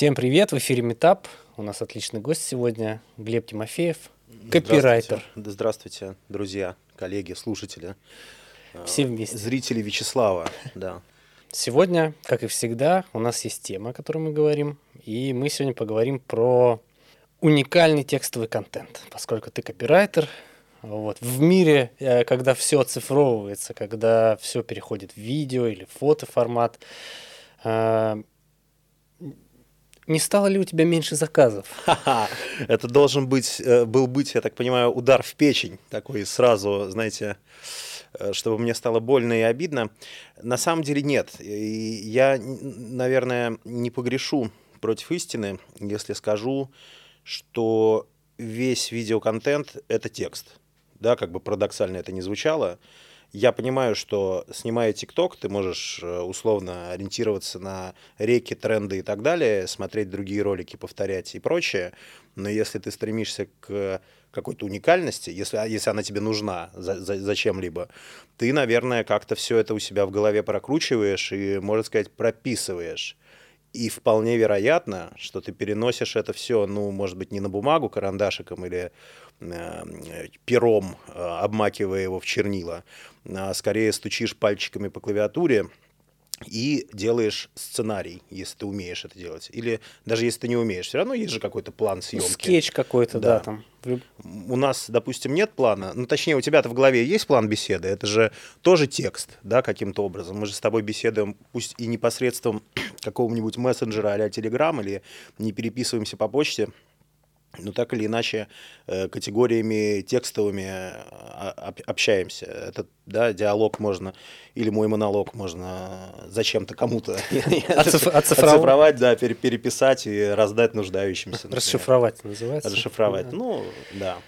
Всем привет, в эфире Метап. У нас отличный гость сегодня, Глеб Тимофеев, копирайтер. Здравствуйте, Здравствуйте друзья, коллеги, слушатели. Все вместе. Зрители Вячеслава, да. Сегодня, как и всегда, у нас есть тема, о которой мы говорим, и мы сегодня поговорим про уникальный текстовый контент, поскольку ты копирайтер. Вот. В мире, э, когда все оцифровывается, когда все переходит в видео или фотоформат, э, не стало ли у тебя меньше заказов? Это должен быть, э, был быть, я так понимаю, удар в печень, такой сразу, знаете, чтобы мне стало больно и обидно. На самом деле нет. И я, наверное, не погрешу против истины, если скажу, что весь видеоконтент — это текст. Да, как бы парадоксально это не звучало. Я понимаю, что снимая ТикТок, ты можешь э, условно ориентироваться на реки, тренды и так далее, смотреть другие ролики, повторять и прочее. Но если ты стремишься к какой-то уникальности, если, а, если она тебе нужна за, за, зачем-либо, ты, наверное, как-то все это у себя в голове прокручиваешь и, можно сказать, прописываешь. И вполне вероятно, что ты переносишь это все, ну, может быть, не на бумагу карандашиком или пером, э, обмакивая его в чернила, а скорее стучишь пальчиками по клавиатуре и делаешь сценарий, если ты умеешь это делать. Или даже если ты не умеешь, все равно есть же какой-то план съемки. Скетч какой-то, да. да, там. У нас, допустим, нет плана, ну, точнее, у тебя-то в голове есть план беседы, это же тоже текст, да, каким-то образом. Мы же с тобой беседуем, пусть и непосредством какого-нибудь мессенджера а-ля Telegram, или не переписываемся по почте, но так или иначе э, категориями текстовыми э, общаемся. Это, да, диалог можно, или мой монолог можно зачем-то кому-то оцифровать, да, переписать и раздать нуждающимся. Расшифровать называется. Расшифровать, ну, да.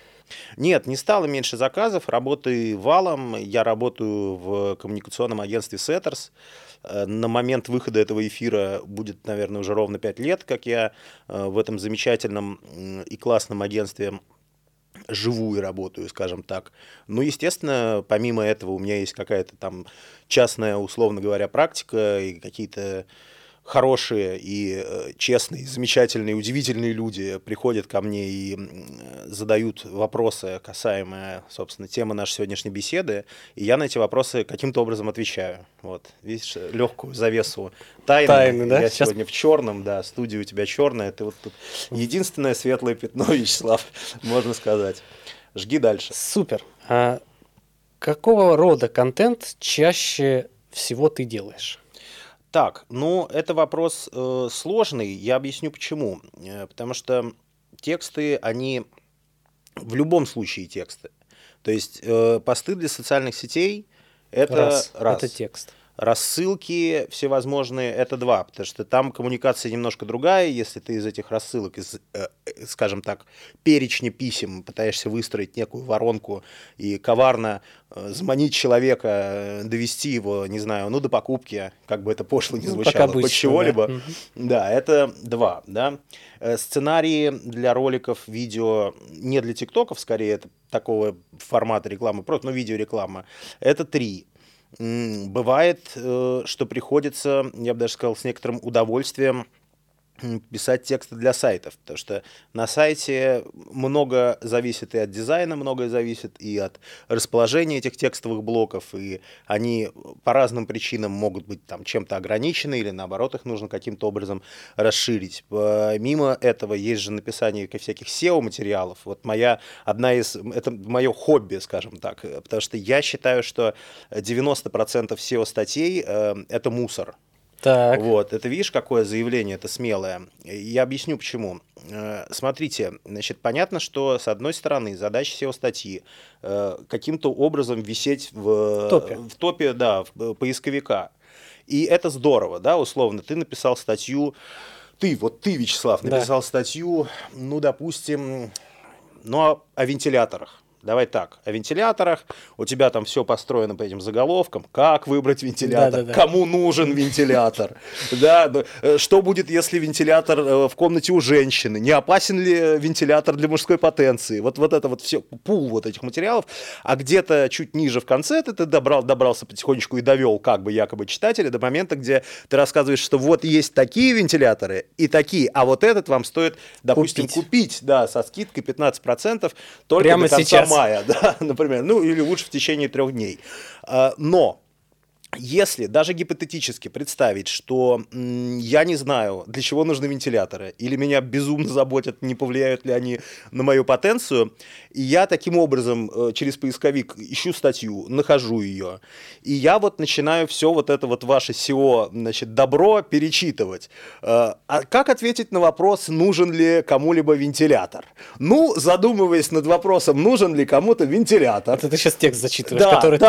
Нет, не стало меньше заказов, работы валом. Я работаю в коммуникационном агентстве Setters. Э, на момент выхода этого эфира будет, наверное, уже ровно 5 лет, как я э, в этом замечательном и классном агентстве живу и работаю, скажем так. Ну, естественно, помимо этого у меня есть какая-то там частная, условно говоря, практика и какие-то хорошие и э, честные, замечательные, удивительные люди приходят ко мне и задают вопросы, касаемые, собственно, темы нашей сегодняшней беседы, и я на эти вопросы каким-то образом отвечаю. Вот, видишь, легкую завесу тайны. Тайны, да? Я Сейчас... сегодня в черном, да, студия у тебя черная, ты вот тут единственное светлое пятно, Вячеслав, можно сказать. Жги дальше. Супер. А какого рода контент чаще всего ты делаешь? Так, ну, это вопрос э, сложный, я объясню почему. Э, потому что тексты, они в любом случае тексты. То есть э, посты для социальных сетей это раз, раз. Это текст рассылки всевозможные, это два, потому что там коммуникация немножко другая, если ты из этих рассылок, из, э, скажем так, перечня писем пытаешься выстроить некую воронку и коварно э, заманить человека, э, довести его, не знаю, ну до покупки, как бы это пошло не ну, звучало, ну, хоть чего-либо. Да. да, это два, да. Э, сценарии для роликов, видео, не для тиктоков, скорее, это такого формата рекламы, просто, ну, видеореклама, это три. Бывает, э, что приходится, я бы даже сказал, с некоторым удовольствием писать тексты для сайтов, потому что на сайте много зависит и от дизайна, многое зависит и от расположения этих текстовых блоков, и они по разным причинам могут быть там чем-то ограничены или наоборот их нужно каким-то образом расширить. Помимо этого есть же написание всяких SEO-материалов. Вот моя одна из... Это мое хобби, скажем так, потому что я считаю, что 90% SEO-статей э, — это мусор. Так. Вот, это видишь, какое заявление, это смелое. Я объясню почему. Э, смотрите, значит, понятно, что с одной стороны задача SEO-статьи э, каким-то образом висеть в топе, в топе да, в поисковика. И это здорово, да, условно. Ты написал статью, ты, вот ты, Вячеслав, написал да. статью, ну, допустим, ну, о, о вентиляторах давай так, о вентиляторах, у тебя там все построено по этим заголовкам, как выбрать вентилятор, Да-да-да. кому нужен вентилятор, да, да, э, что будет, если вентилятор э, в комнате у женщины, не опасен ли вентилятор для мужской потенции, вот, вот это вот все, пул вот этих материалов, а где-то чуть ниже в конце ты, ты добрал, добрался потихонечку и довел как бы якобы читателя до момента, где ты рассказываешь, что вот есть такие вентиляторы и такие, а вот этот вам стоит, допустим, Купить. купить, да, со скидкой 15% только Прямо до конца сейчас. Мая, да, например, ну или лучше в течение трех дней. А, Но если даже гипотетически представить, что я не знаю, для чего нужны вентиляторы, или меня безумно заботят, не повлияют ли они на мою потенцию, и я таким образом э, через поисковик ищу статью, нахожу ее, и я вот начинаю все вот это вот ваше SEO, значит, добро перечитывать. Э, А как ответить на вопрос, нужен ли кому-либо вентилятор? Ну, задумываясь над вопросом, нужен ли кому-то вентилятор, Это ты сейчас текст зачитываешь, который ты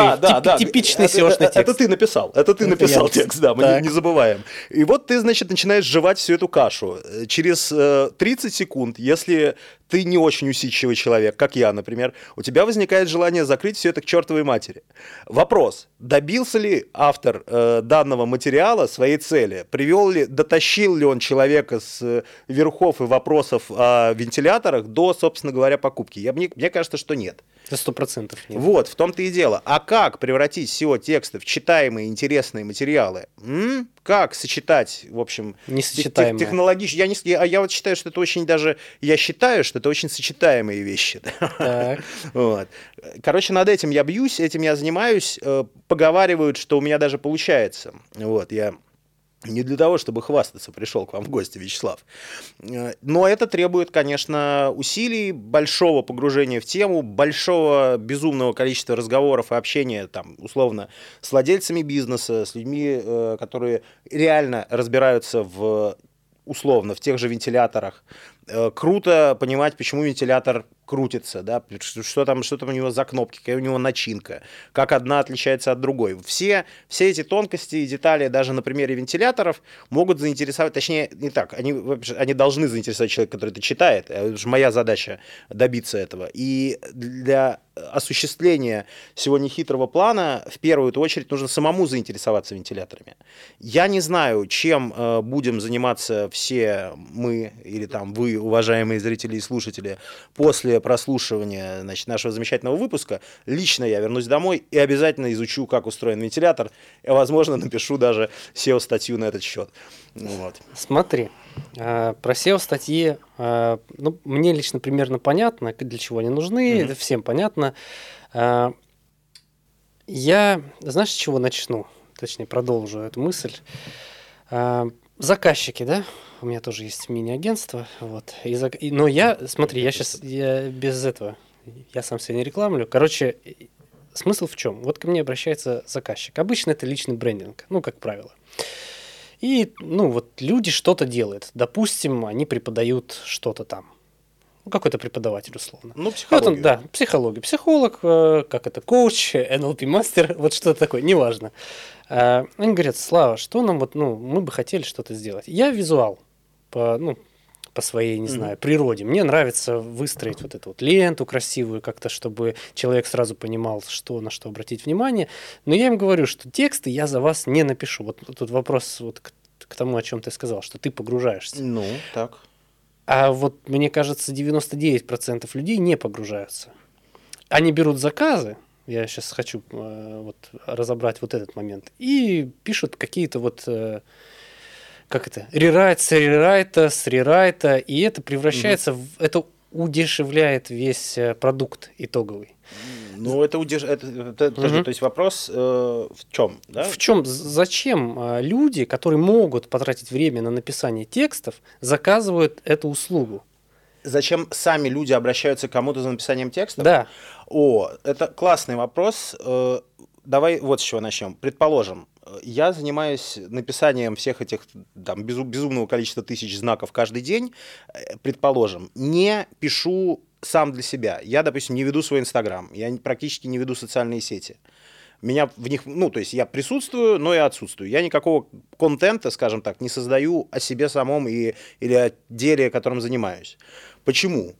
тип- типичный это, SEO-шный текст. Это ты написал, это ты Это написал я текст, да, мы не, Так. не забываем. И вот ты, значит, начинаешь жевать всю эту кашу. Э, Через э, 30 секунд, если ты не очень усидчивый человек, как я, например, у тебя возникает желание закрыть все это к чертовой матери. Вопрос, добился ли автор э, данного материала своей цели? Привел ли, дотащил ли он человека с э, верхов и вопросов о вентиляторах до, собственно говоря, покупки? Я, мне, мне кажется, что нет. Это сто процентов. Вот, в том-то и дело. А как превратить SEO-тексты в читаемые, интересные материалы? М? Как сочетать, в общем, Несочетаемое. технологично? Я, не, я, я вот считаю, что это очень даже... Я считаю, что это очень сочетаемые вещи. Вот. Короче, над этим я бьюсь, этим я занимаюсь. Э, Поговаривают, что у меня даже получается. Вот, я не для того, чтобы хвастаться, пришел к вам в гости, Вячеслав. Э, Но это требует, конечно, усилий, большого погружения в тему, большого безумного количества разговоров и общения, там, условно, с владельцами бизнеса, с людьми, э, которые реально разбираются в условно в тех же вентиляторах. Э, Круто понимать, почему вентилятор крутится, да, что, там, что там у него за кнопки, какая у него начинка, как одна отличается от другой. Все, все эти тонкости и детали даже на примере вентиляторов могут заинтересовать, точнее, не так, они, они должны заинтересовать человека, который это читает, а это же моя задача добиться этого. И для осуществления всего нехитрого плана в первую очередь нужно самому заинтересоваться вентиляторами. Я не знаю, чем э, будем заниматься все мы или там вы, уважаемые зрители и слушатели, после прослушивания значит, нашего замечательного выпуска. Лично я вернусь домой и обязательно изучу, как устроен вентилятор, и, возможно, напишу даже SEO-статью на этот счет. Вот. Смотри, про SEO-статьи, а, ну, мне лично примерно понятно, для чего они нужны, это всем понятно. А, Я, знаешь, с чего начну? Точнее, продолжу эту мысль. Заказчики, да? У меня тоже есть мини-агентство, вот. И зак- но я, смотри, я сейчас я без этого, я сам себя не рекламлю. Короче, смысл в чем? Вот ко мне обращается заказчик. Обычно это личный брендинг, ну, как правило. И, ну, вот люди что-то делают. Допустим, они преподают что-то там. Ну, какой-то преподаватель, условно. Ну, Вот он, да, психология. Психолог, э, как это, коуч, НЛП-мастер, вот что-то такое, неважно. Э, Они говорят, Слава, что нам вот, ну, мы бы хотели что-то сделать. Я визуал по, ну, по своей, не знаю, природе. Мне нравится выстроить вот эту вот ленту красивую, как-то, чтобы человек сразу понимал, что на что обратить внимание. Но я им говорю, что тексты я за вас не напишу. Вот тут вопрос вот к, к тому, о чем ты сказал, что ты погружаешься. Ну, так. А вот мне кажется, 99% людей не погружаются. Они берут заказы, я сейчас хочу э, вот разобрать вот этот момент, и пишут какие-то вот, э, как это, рерайт с рерайта, с рерайта, и это превращается в, это удешевляет весь э, продукт итоговый. Ну, это удерж... это, это- подожди, Мгм. то есть вопрос э, в чем, да? В чем, зачем э, люди, которые могут потратить время на написание текстов, заказывают эту услугу? Зачем сами люди обращаются к кому-то за написанием текста? Да, О, это классный вопрос. Э, Давай вот с чего начнем. Предположим, э, я занимаюсь написанием всех этих там, безу- безумного количества тысяч знаков каждый день. Э, Предположим, не пишу сам для себя. Я, допустим, не веду свой Инстаграм, я практически не веду социальные сети. Меня в них, ну, то есть я присутствую, но и отсутствую. Я никакого контента, скажем так, не создаю о себе самом и, или о деле, которым занимаюсь. Почему?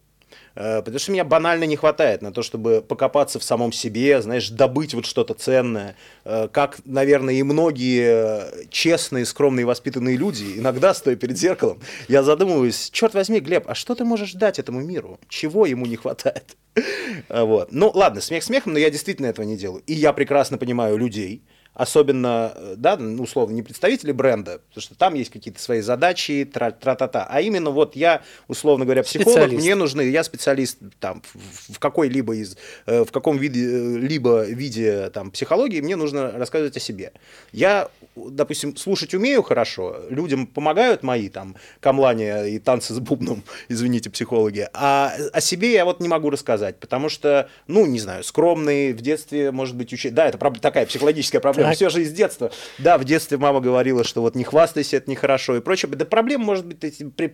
Э, потому что меня банально не хватает на то, чтобы покопаться в самом себе, знаешь, добыть вот что-то ценное. Э, как, наверное, и многие честные, скромные, воспитанные люди, иногда, стоя перед зеркалом, я задумываюсь, черт возьми, Глеб, а что ты можешь дать этому миру? Чего ему не хватает? Вот. Ну, ладно, смех смехом, но я действительно этого не делаю. И я прекрасно понимаю людей, особенно, э, да, ну, условно, не представители бренда, потому что там есть какие-то свои задачи, тра-та-та, а именно вот я, условно говоря, психолог, мне нужны, я специалист там в какой-либо из, э, в каком виде, э, либо виде там психологии, мне нужно рассказывать о себе. Я допустим, слушать умею хорошо, людям помогают мои там камлания и танцы с бубном, извините, психологи, а о себе я вот не могу рассказать, потому что, ну, не знаю, скромный, в детстве, может быть, учить, да, это правда такая психологическая проблема, так. все же из детства, да, в детстве мама говорила, что вот не хвастайся, это нехорошо и прочее, да проблем может быть,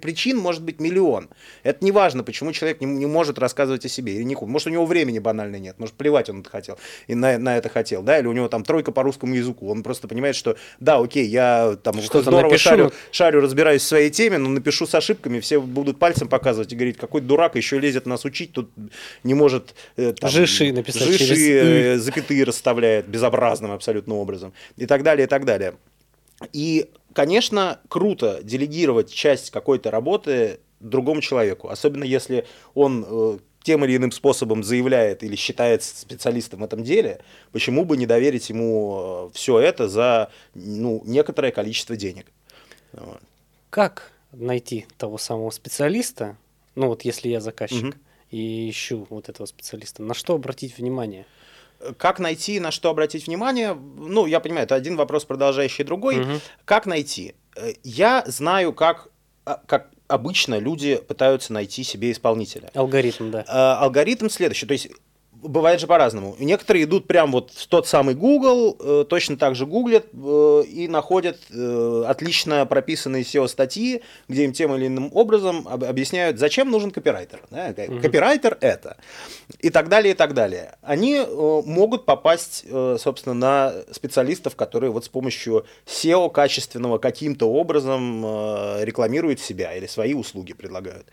причин может быть миллион, это не важно, почему человек не, не может рассказывать о себе, или не, может, у него времени банально нет, может, плевать он это хотел, и на, на это хотел, да, или у него там тройка по русскому языку, он просто понимает, что да, окей, я там что здорово шарю, шарю, разбираюсь в своей теме, но напишу с ошибками, все будут пальцем показывать и говорить, какой дурак еще лезет нас учить, тут не может... Э, там, жиши написать Жиши, через... э, запятые расставляет безобразным абсолютно образом и так далее, и так далее. И, конечно, круто делегировать часть какой-то работы другому человеку, особенно если он э, тем или иным способом заявляет или считается специалистом в этом деле, почему бы не доверить ему э, все это за ну, некоторое количество денег? Вот. Как найти того самого специалиста, ну вот если я заказчик угу. и ищу вот этого специалиста, на что обратить внимание? Как найти, на что обратить внимание? Ну, я понимаю, это один вопрос, продолжающий другой. Угу. Как найти? Э, я знаю, как, как обычно люди пытаются найти себе исполнителя. Алгоритм, да. Э, алгоритм следующий. То есть бывает же по-разному. Некоторые идут прям вот в тот самый Google, э, точно так же гуглят э, и находят э, отлично прописанные SEO-статьи, где им тем или иным образом об, объясняют, зачем нужен копирайтер. Да? Угу. Копирайтер это. И так далее, и так далее. Они э, могут попасть, э, собственно, на специалистов, которые вот с помощью SEO качественного каким-то образом э, рекламируют себя или свои услуги предлагают.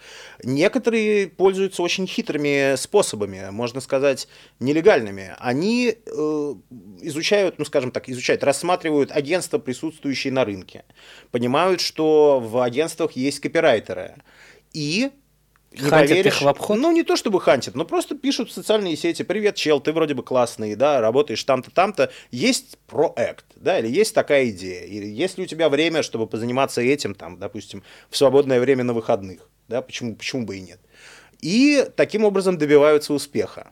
Некоторые пользуются очень хитрыми способами, можно сказать, сказать, нелегальными, они э, изучают, ну скажем так, изучают, рассматривают агентства, присутствующие на рынке, понимают, что в агентствах есть копирайтеры, и не хантят поверишь, их в обход? Ну, не то чтобы хантят, но просто пишут в социальные сети, привет, чел, ты вроде бы классный, да, работаешь там-то, там-то, есть проект, да, или есть такая идея, или есть ли у тебя время, чтобы позаниматься этим, там, допустим, в свободное время на выходных, да, почему, почему бы и нет. И таким образом добиваются успеха.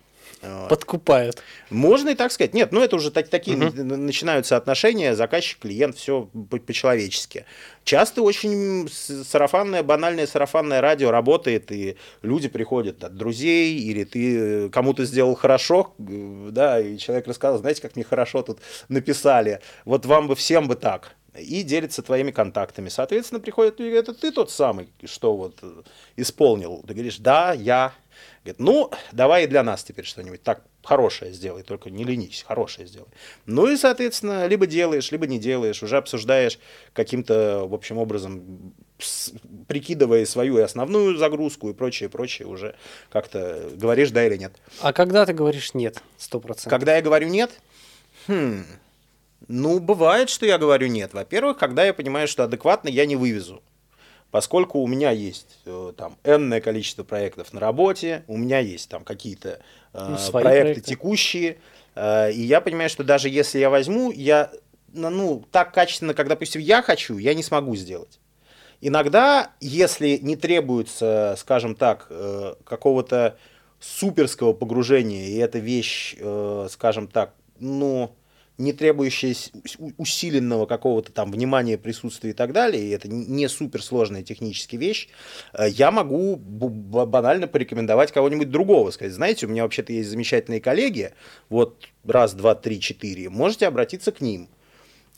Подкупают. Можно и так сказать. Нет, ну это уже так, такие угу. начинаются отношения, заказчик, клиент, все по-человечески. Часто очень сарафанное, банальное сарафанное радио работает, и люди приходят от друзей, или ты кому-то сделал хорошо, да, и человек рассказал, знаете, как мне хорошо тут написали, вот вам бы всем бы так и делится твоими контактами. Соответственно, приходит, это ты тот самый, что вот исполнил. Ты говоришь, да, я, Говорит, ну, давай и для нас теперь что-нибудь так хорошее сделай, только не ленись, хорошее сделай. Ну и, соответственно, либо делаешь, либо не делаешь, уже обсуждаешь каким-то, в общем, образом, прикидывая свою и основную загрузку и прочее, прочее, уже как-то говоришь да или нет. А когда ты говоришь нет, сто процентов? Когда я говорю нет, хм, ну, бывает, что я говорю нет. Во-первых, когда я понимаю, что адекватно я не вывезу поскольку у меня есть э, там энное количество проектов на работе, у меня есть там какие-то э, ну, проекты, проекты текущие, э, и я понимаю, что даже если я возьму, я ну так качественно, как, допустим, я хочу, я не смогу сделать. Иногда, если не требуется, скажем так, какого-то суперского погружения, и эта вещь, скажем так, ну не требующие усиленного какого-то там внимания, присутствия и так далее, и это не суперсложная техническая вещь, э, я могу банально порекомендовать кого-нибудь другого, сказать, знаете, у меня вообще-то есть замечательные коллеги, вот раз, два, три, четыре, можете обратиться к ним.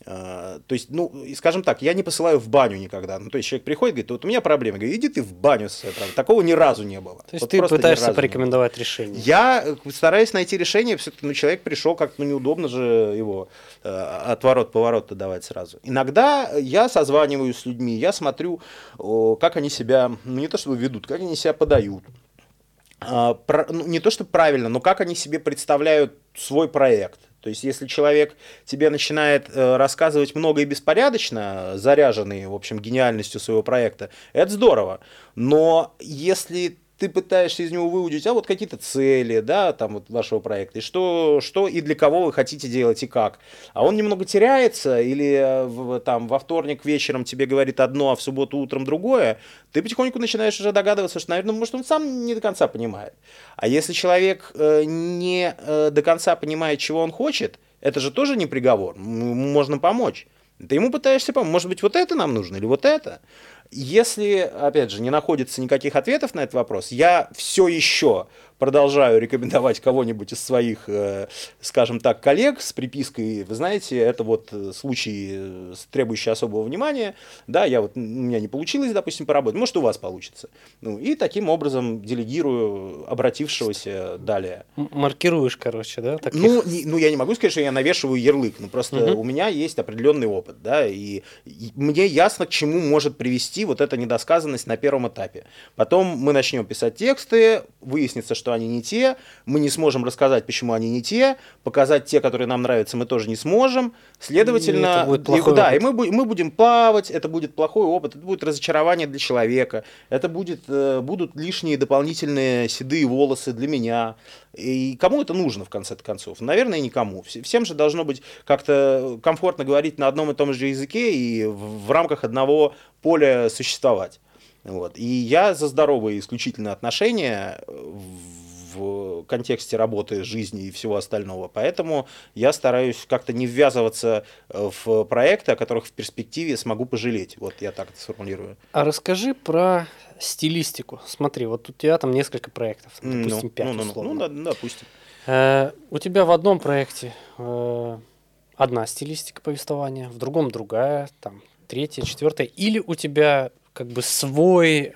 А, то есть, ну, скажем так, я не посылаю в баню никогда. Ну, то есть человек приходит, говорит, вот у меня проблема. Говорю, иди ты в баню с Такого ни разу не было. То есть вот ты пытаешься порекомендовать решение? Я э, стараюсь найти решение, все-таки ну, человек пришел, как-то ну, неудобно же его э, отворот-поворот давать сразу. Иногда я созваниваюсь с людьми, я смотрю, как они себя, ну не то чтобы ведут, как они себя подают. а, про, ну, не то что правильно, но как они себе представляют свой проект. То есть, если человек тебе начинает э, рассказывать много и беспорядочно, заряженный, в общем, гениальностью своего проекта, это здорово. Но если ты пытаешься из него выудить, а вот какие-то цели, да, там вот вашего проекта, и что, что и для кого вы хотите делать, и как. А он немного теряется, или э, в, там во вторник вечером тебе говорит одно, а в субботу утром другое, ты потихоньку начинаешь уже догадываться, что, наверное, может, он сам не до конца понимает. А если человек э, не э, до конца понимает, чего он хочет, это же тоже не приговор, можно помочь. Ты ему пытаешься помочь, может быть, вот это нам нужно, или вот это. Если, опять же, не находится никаких ответов на этот вопрос, я все еще продолжаю рекомендовать кого-нибудь из своих, э, скажем так, коллег с припиской, вы знаете, это вот э, случай, э, требующий особого внимания, да, я вот, у меня не получилось, допустим, поработать, может, у вас получится. Ну, и таким образом делегирую обратившегося далее. Маркируешь, короче, да? Таких? Ну, не, ну, я не могу сказать, что я навешиваю ярлык, ну, просто угу. у меня есть определенный опыт, да, и, и мне ясно, к чему может привести вот эта недосказанность на первом этапе. Потом мы начнем писать тексты, выяснится, что что они не те, мы не сможем рассказать, почему они не те, показать те, которые нам нравятся, мы тоже не сможем. Следовательно, и, и, да, и мы, мы будем плавать, это будет плохой опыт, это будет разочарование для человека, это будет, э, будут лишние дополнительные седые волосы для меня. И кому это нужно, в конце концов? Наверное, никому. Всем же должно быть как-то комфортно говорить на одном и том же языке и в, рамках одного поля существовать. Вот. И я за здоровые исключительно отношения контексте работы, жизни и всего остального. Поэтому я стараюсь как-то не ввязываться э, в проекты, о которых в перспективе смогу пожалеть. Вот я так это сформулирую. А расскажи про стилистику. Смотри, вот у тебя там несколько проектов, ну, допустим, ну, 5 ну, ну, условно. Ну, да, допустим. Э, у тебя в одном проекте э, одна стилистика повествования, в другом другая, там третья, четвертая, или у тебя как бы свой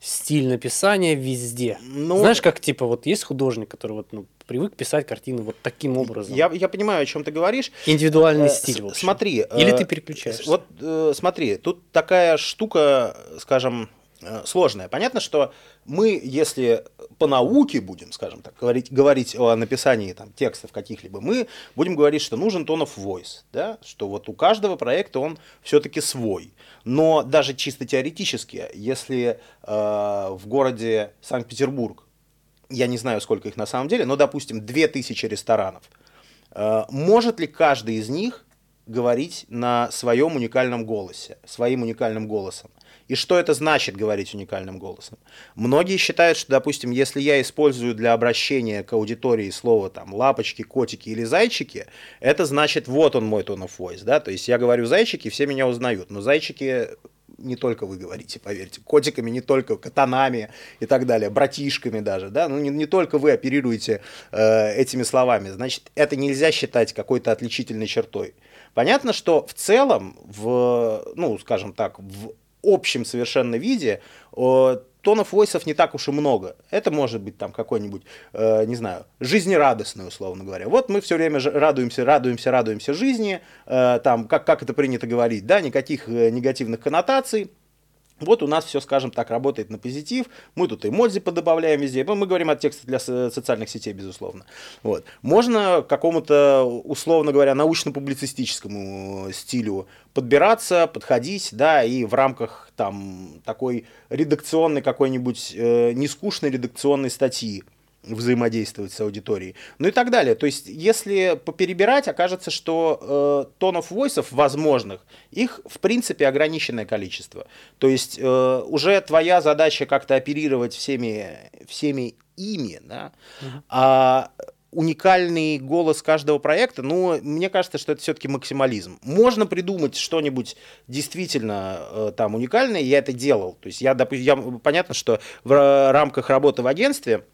стиль написания везде. Ну, Знаешь, как типа вот есть художник, который вот ну, привык писать картины вот таким образом. Я, я понимаю, о чем ты говоришь. Индивидуальный э, стиль. В смотри. Или э, ты переключаешься. Вот э, смотри, тут такая штука, скажем, сложная. Понятно, что мы, если по науке будем, скажем так, говорить, говорить о написании там, текстов каких-либо, мы будем говорить, что нужен tone of voice, да? что вот у каждого проекта он все-таки свой. Но даже чисто теоретически, если э, в городе Санкт-Петербург, я не знаю, сколько их на самом деле, но, допустим, 2000 ресторанов, э, может ли каждый из них говорить на своем уникальном голосе, своим уникальным голосом? И что это значит говорить уникальным голосом? Многие считают, что, допустим, если я использую для обращения к аудитории слово там лапочки, котики или зайчики, это значит вот он мой tone of voice, да, то есть я говорю зайчики, все меня узнают, но зайчики не только вы говорите, поверьте, котиками, не только катанами и так далее, братишками даже, да, ну не, не только вы оперируете э, этими словами, значит, это нельзя считать какой-то отличительной чертой. Понятно, что в целом, в, ну, скажем так, в общем совершенно виде тонов войсов не так уж и много. Это может быть там какой-нибудь, э, не знаю, жизнерадостный, условно говоря. Вот мы все время радуемся, радуемся, радуемся жизни, э, там, как, как это принято говорить, да, никаких э, негативных коннотаций. Вот у нас все, скажем так, работает на позитив. Мы тут эмодзи подобавляем везде. Мы говорим о тексте для социальных сетей, безусловно. Вот. Можно какому-то, условно говоря, научно-публицистическому стилю подбираться, подходить, да, и в рамках там такой редакционной какой-нибудь, э, нескучной редакционной статьи взаимодействовать с аудиторией, ну и так далее. То есть, если поперебирать, окажется, что э, тонов войсов возможных, их в принципе ограниченное количество. То есть, э, уже твоя задача как-то оперировать всеми, всеми ими, да, uh-huh. а уникальный голос каждого проекта, ну, мне кажется, что это все-таки максимализм. Можно придумать что-нибудь действительно э, там уникальное, я это делал. То есть я, допустим, я, понятно, что в рамках работы в агентстве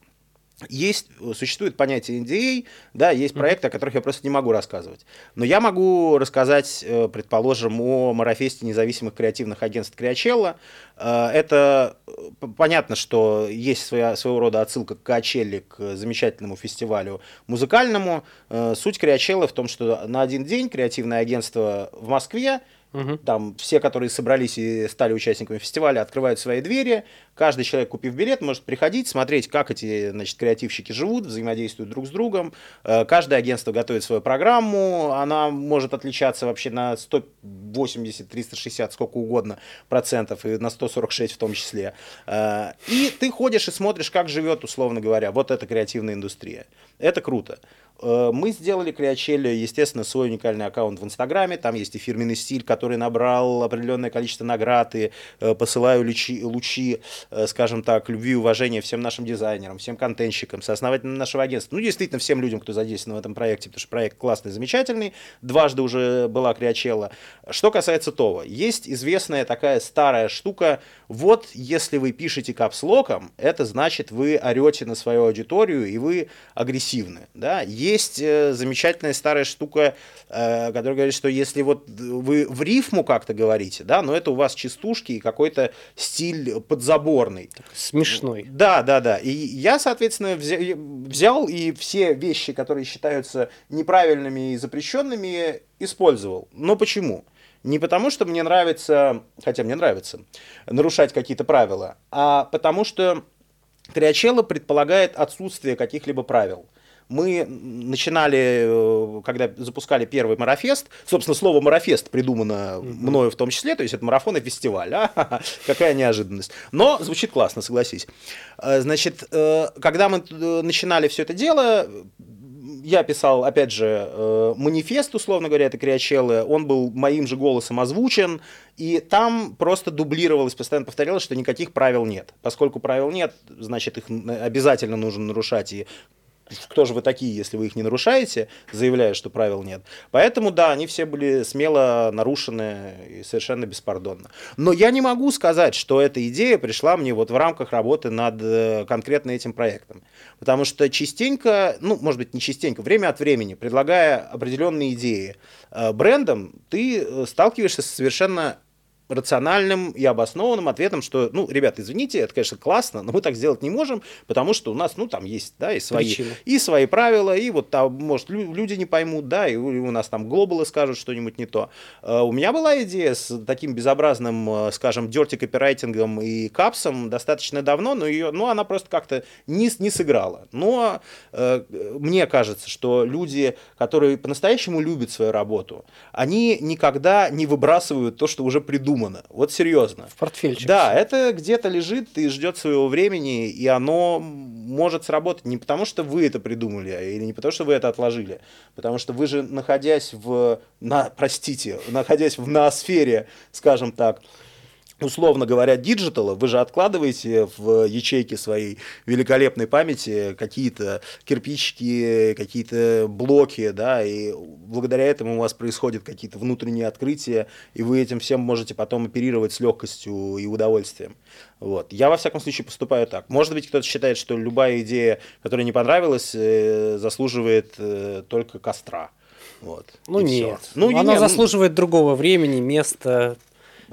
есть, существует понятие NDA, да, есть проекты, о которых я просто не могу рассказывать. Но я могу рассказать, э, предположим, о марафесте независимых креативных агентств Криачелла. Э, это э, понятно, что есть своя, своего рода отсылка к Качелли, к замечательному фестивалю музыкальному. Суть Криачелла в том, что на один день креативное агентство в Москве Мгм. Там все, которые собрались и стали участниками фестиваля, открывают свои двери. Каждый человек, купив билет, может приходить, смотреть, как эти значит, креативщики живут, взаимодействуют друг с другом. Э, Каждое агентство готовит свою программу. Она может отличаться вообще на 180, 360, сколько угодно процентов, и на 146 в том числе. Э, И ты ходишь и смотришь, как живет, условно говоря, вот эта креативная индустрия. Это круто. Э, Мы сделали Криачелли, естественно, свой уникальный аккаунт в Инстаграме. Там есть и фирменный стиль, который набрал определенное количество наград. И э, посылаю лучи, лучи, э, скажем так, любви и уважения всем нашим дизайнерам, всем контентщикам, сооснователям нашего агентства. Ну, действительно, всем людям, кто задействован в этом проекте, потому что проект классный, замечательный. Дважды уже была Криачелла. Что касается Това, есть известная такая старая штука. Вот если вы пишете капслоком, это значит, вы орете на свою аудиторию, и вы агрессивны. Да? Есть э, замечательная старая штука, э, которая говорит, что если вот вы в рифму как-то говорите, да, но это у вас частушки и какой-то стиль подзаборный. Смешной. Да, да, да. И я, соответственно, взя- взял и все вещи, которые считаются неправильными и запрещенными, использовал. Но почему? Не потому, что мне нравится, хотя мне нравится, нарушать какие-то правила, а потому что Криачелло предполагает отсутствие каких-либо правил. Мы начинали, э, когда запускали первый марафест, собственно, слово марафест придумано мною в том числе, то есть это марафон и фестиваль. А, какая неожиданность. Но звучит классно, согласись. Э, Значит, э, когда мы начинали все это дело, я писал, опять же, манифест, условно говоря, это Криачеллы, он был моим же голосом озвучен, и там просто дублировалось, постоянно повторялось, что никаких правил нет. Поскольку правил нет, значит, их обязательно нужно нарушать, и кто же вы такие, если вы их не нарушаете, заявляя, что правил нет. Поэтому, да, они все были смело нарушены и совершенно беспардонно. Но я не могу сказать, что эта идея пришла мне вот в рамках работы над э, конкретно этим проектом. Потому что частенько, ну, может быть, не частенько, время от времени, предлагая определенные идеи э, брендам, ты э, сталкиваешься с совершенно рациональным и обоснованным ответом, что, ну, ребят, извините, это, конечно, классно, но мы так сделать не можем, потому что у нас, ну, там есть, да, и свои, Причины. и свои правила, и вот там, может, лю- люди не поймут, да, и у, нас там глобалы скажут что-нибудь не то. Э, У меня была идея с таким безобразным, э, скажем, дерти копирайтингом и капсом достаточно давно, но ее, ну, она просто как-то не, не сыграла. Но э, мне кажется, что люди, которые по-настоящему любят свою работу, они никогда не выбрасывают то, что уже придумано. Вот серьезно. В портфельчик. Да, это где-то лежит и ждет своего времени, и оно может сработать не потому, что вы это придумали, а или не потому, что вы это отложили, потому что вы же, находясь в, на, простите, находясь в ноосфере, скажем так, условно говоря, digital а, вы же откладываете в ячейки своей великолепной памяти какие-то кирпичики, какие-то блоки, да, и благодаря этому у вас происходят какие-то внутренние открытия, и вы этим всем можете потом оперировать с легкостью и удовольствием. Вот. Я, во всяком случае, поступаю так. Может быть, кто-то считает, что любая идея, которая не понравилась, э, заслуживает э, только костра. Вот. Ну И нет. всё. Ну, Она не- ну, заслуживает другого времени, места.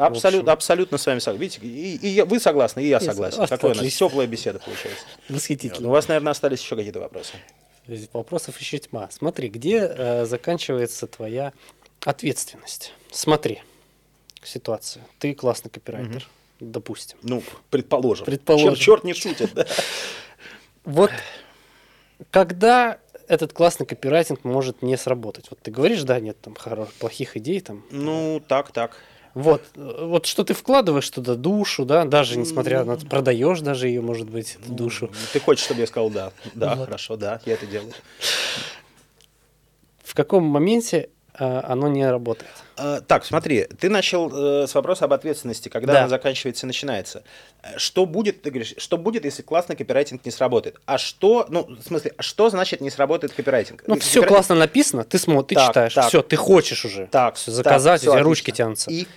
Абсолютно, абсолютно с вами согласен. Видите, и, и вы согласны, и я согласен. с- Какая у нас отлично. теплая беседа получается. Восхитительно. У вас, наверное, остались еще какие-то вопросы. Вопросов еще тьма. Смотри, где э, заканчивается твоя ответственность? Смотри, ситуация. Ты классный копирайтер, допустим. Ну, предположим. Предположим. Черт, черт не шутит. да. Вот когда этот классный копирайтинг может не сработать? Вот ты говоришь, да, нет там хоро- плохих идей там. Ну, так, так. Вот, э, вот что ты вкладываешь туда душу, да, даже несмотря на продаешь даже ее, может быть, эту душу. Ты хочешь, чтобы я сказал да? Да, Вот. хорошо, да, я это делаю. В каком моменте оно не работает? Э, Так, смотри, ты начал э, с вопроса об ответственности, когда Да. она заканчивается и начинается. Э, Что будет, ты говоришь, что будет, если классный копирайтинг не сработает? А что, ну, в смысле, а что значит не сработает копирайтинг? Ну, Э, все копирай- классно написано, ты смотришь, ты Так, читаешь, так. все, ты хочешь уже. Так, так, заказать, всё у тебя отлично. ручки тянутся. И,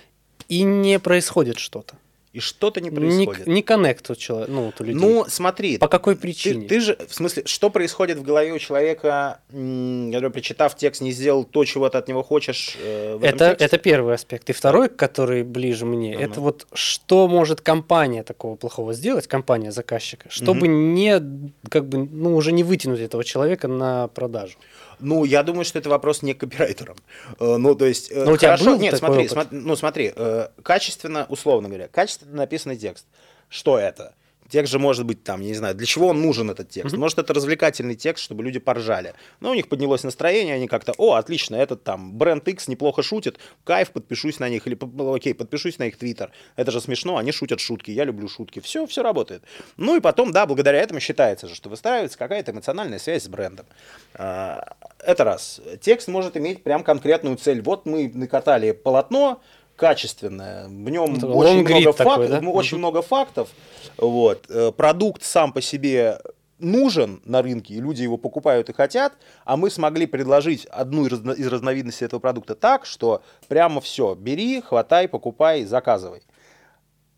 И не происходит что-то. И что-то не Не, происходит. не коннект у человека, ну, вот у людей. Ну, смотри, По какой Ты, причине? ты же, в смысле, что происходит в голове у человека, который, прочитав текст, не сделал то, чего ты от него хочешь э, в это, тексте? это первый аспект. И второй, который ближе мне, Ага. это вот что может компания такого плохого сделать, компания заказчика, чтобы не, как бы, ну, уже не вытянуть этого человека на продажу. Ну, я думаю, что это вопрос не к копирайтерам. Э, ну, то есть, Но у тебя хорошо, был нет, такой смотри, опыт? смо- ну, смотри, э, качественно, условно говоря, качественно написанный текст. Что это? Текст же может быть там, я не знаю, для чего он нужен этот текст. Может, это развлекательный текст, чтобы люди поржали. Но у них поднялось настроение, они как-то, о, отлично, этот там бренд X неплохо шутит, кайф, подпишусь на них, или, окей, подпишусь на их твиттер. Это же смешно, они шутят шутки, я люблю шутки. Все, все работает. Ну и потом, да, благодаря этому считается же, что выстраивается какая-то эмоциональная связь с брендом. А, Это раз. Текст может иметь прям конкретную цель. Вот мы накатали полотно, качественное, в нем Это очень много, такой, фак- да? ну, очень много фактов. Вот. Э, Продукт сам по себе нужен на рынке, и люди его покупают и хотят, а мы смогли предложить одну из разновидностей этого продукта так, что прямо все, бери, хватай, покупай, заказывай.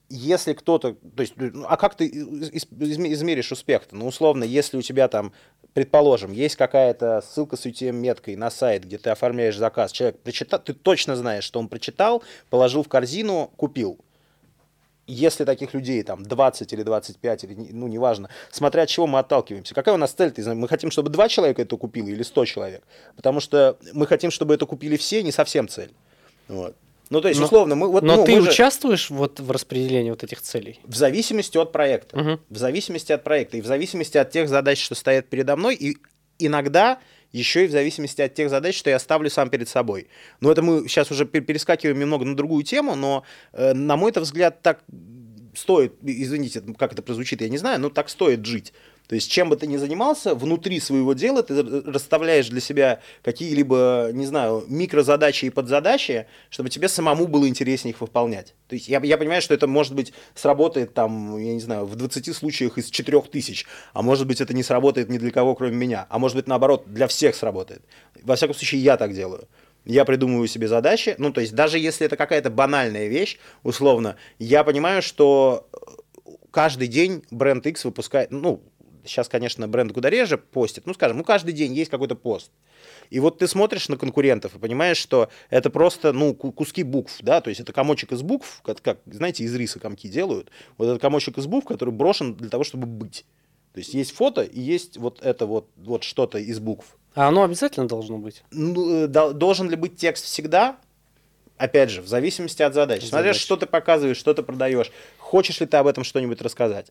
Если кто-то, то есть, ну, а как ты из- из- изме- измеришь успех-то? Ну, условно, если у тебя там, предположим, есть какая-то ссылка с UTM-меткой на сайт, где ты оформляешь заказ, человек прочитал, ты точно знаешь, что он прочитал, положил в корзину, купил если таких людей там 20 или 25, или, ну, неважно, смотря от чего мы отталкиваемся. Какая у нас цель? Знаешь, Мы хотим, чтобы два человека это купили или 100 человек? Потому что мы хотим, чтобы это купили все, не совсем цель. Вот. Ну, то есть, Но- условно, мы вот... Но ну, ты же- участвуешь вот в распределении вот этих целей? в зависимости от проекта. Мгм. В зависимости от проекта. И в зависимости от тех задач, что стоят передо мной. И иногда еще и в зависимости от тех задач, что я ставлю сам перед собой. Но это мы сейчас уже пер- перескакиваем немного на другую тему, но, э, на мой взгляд, так стоит, извините, как это прозвучит, я не знаю, но так стоит жить. То есть, чем бы ты ни занимался, внутри своего дела ты расставляешь для себя какие-либо, не знаю, микрозадачи и подзадачи, чтобы тебе самому было интереснее их выполнять. То есть, я, я понимаю, что это, может быть, сработает там, я не знаю, в 20 случаях из 4000, а может быть, это не сработает ни для кого, кроме меня, а может быть, наоборот, для всех сработает. Во всяком случае, я так делаю. Я придумываю себе задачи, ну, то есть, даже если это какая-то банальная вещь, условно, я понимаю, что каждый день бренд X выпускает, ну, сейчас, конечно, бренд куда реже постит, ну, скажем, ну, каждый день есть какой-то пост. И вот ты смотришь на конкурентов и понимаешь, что это просто, ну, ку- куски букв, да, то есть это комочек из букв, как, как, знаете, из риса комки делают, вот этот комочек из букв, который брошен для того, чтобы быть. То есть есть фото и есть вот это вот, вот что-то из букв. А оно обязательно должно быть? Ну, э, дол- должен ли быть текст всегда? Опять же, в зависимости от задач. От Смотря, задач. что ты показываешь, что ты продаешь. Хочешь ли ты об этом что-нибудь рассказать?